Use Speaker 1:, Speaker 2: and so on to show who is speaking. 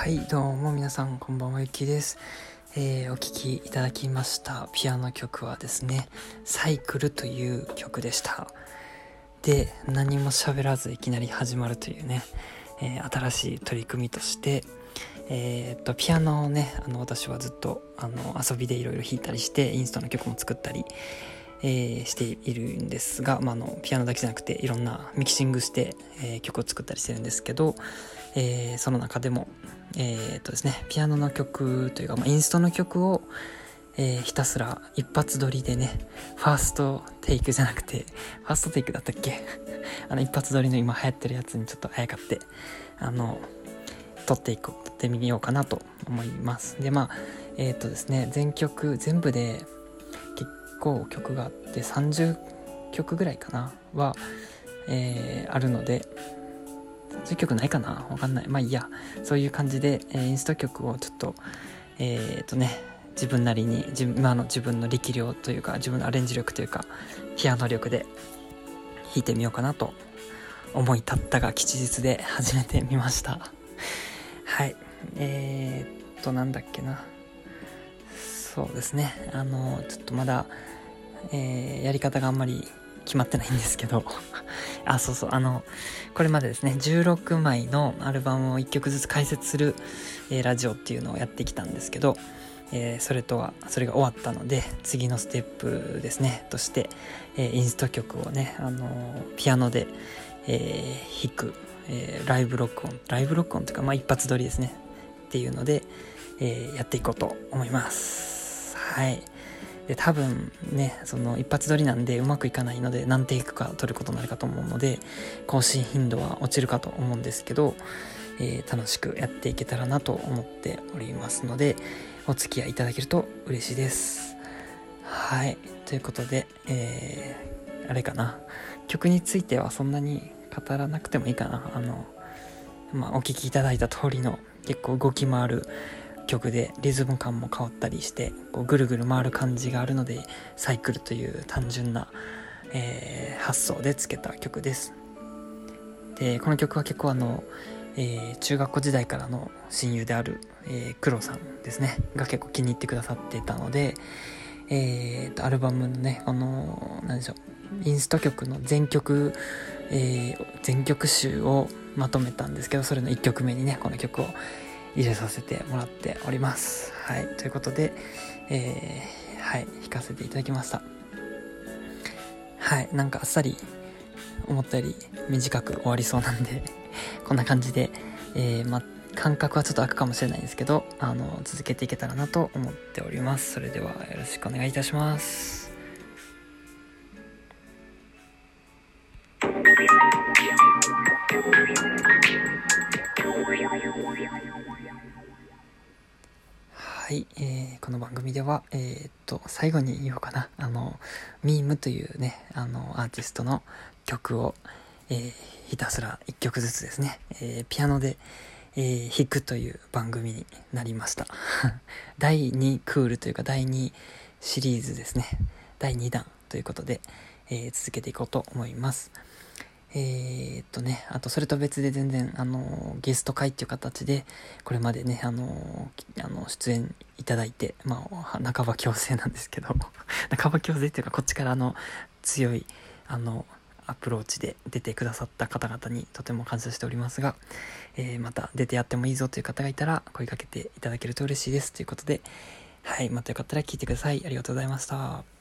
Speaker 1: はいどうも皆さんこんばんはゆきです、えー、お聴きいただきましたピアノ曲はですねサイクルという曲でした。で何も喋らずいきなり始まるというね、えー、新しい取り組みとしてえー、っとピアノをねあの私はずっとあの遊びでいろいろ弾いたりしてインストの曲も作ったりえー、しているんですが、まあ、のピアノだけじゃなくていろんなミキシングして、えー、曲を作ったりしてるんですけど、えー、その中でも、えっとですね、ピアノの曲というか、まあ、インストの曲を、えひたすら一発撮りでねファーストテイクじゃなくてファーストテイクだったっけ？あの一発撮りの今流行ってるやつにちょっとあやかってあの撮っていこう撮ってみようかなと思います。でまあえっ、とですね全曲全部で結構曲があって30曲ぐらいかなは、えー、あるので30曲ないかな？わかんない。まあいいや。そういう感じで、えー、インスト曲をちょっとえー、っとね自分なりに自分今の自分の力量というか自分のアレンジ力というかピアノ力で弾いてみようかなと思い立ったが吉日で始めてみました。はい。えー、っとなんだっけな。そうですね。あのちょっとまだえー、やり方があんまり決まってないんですけど あ、そうそう、あの、これまでですね、16枚のアルバムを1曲ずつ解説する、えー、ラジオっていうのをやってきたんですけど、えー、それとは、それが終わったので、次のステップですね、として、えー、インスト曲をね、あのピアノで、え弾く、えーライブ録音、ライブ録音というか、まあ、一発撮りですね、っていうので、えやっていこうと思います。はい。で多分ねその一発撮りなんでうまくいかないので何テイクか撮ることになるかと思うので更新頻度は落ちるかと思うんですけど、えー、楽しくやっていけたらなと思っておりますのでお付き合いいただけると嬉しいです。はい。ということでえー、あれかな。曲についてはそんなに語らなくてもいいかな。あのまあお聴きいただいた通りの結構動き回る曲でリズム感も変わったりしてこうぐるぐる回る感じがあるのでサイクルという単純な、えー、発想でつけた曲です。でこの曲は結構あの、えー、中学校時代からの親友である、えー、黒さんですね。が結構気に入ってくださってたのでえーと、アルバムのねあの何でしょうインスト曲の全曲、えー、全曲集をまとめたんですけどそれの1曲目にねこの曲を入れさせてもらっております。はい。ということで、えー、はい、弾かせていただきました。はい。なんかあっさり思ったより短く終わりそうなんで こんな感じで、えー、ま、感覚はちょっと空くかもしれないんですけど、あの、続けていけたらなと思っております。それではよろしくお願いいたします。はい、えー、この番組では、えー、っと、最後に言おうかな、あの、ミームというね、あの、アーティストの曲を、えー、ひたすら1曲ずつですね、えー、ピアノで、えー、弾くという番組になりました。第2クールというか、第2シリーズですね、第2弾ということで、え、続けていこうと思います。えー、っとね、あとそれと別で全然、あの、ゲスト会っていう形で、これまでね、あの、あの出演いただいて、まあ、半ば強制なんですけど、半ば強制っていうか、こっちからあの、強い、あの、アプローチで出てくださった方々にとても感謝しておりますが、えー、また出てやってもいいぞという方がいたら声かけていただけると嬉しいですということで、はい、またよかったら聞いてください。ありがとうございました。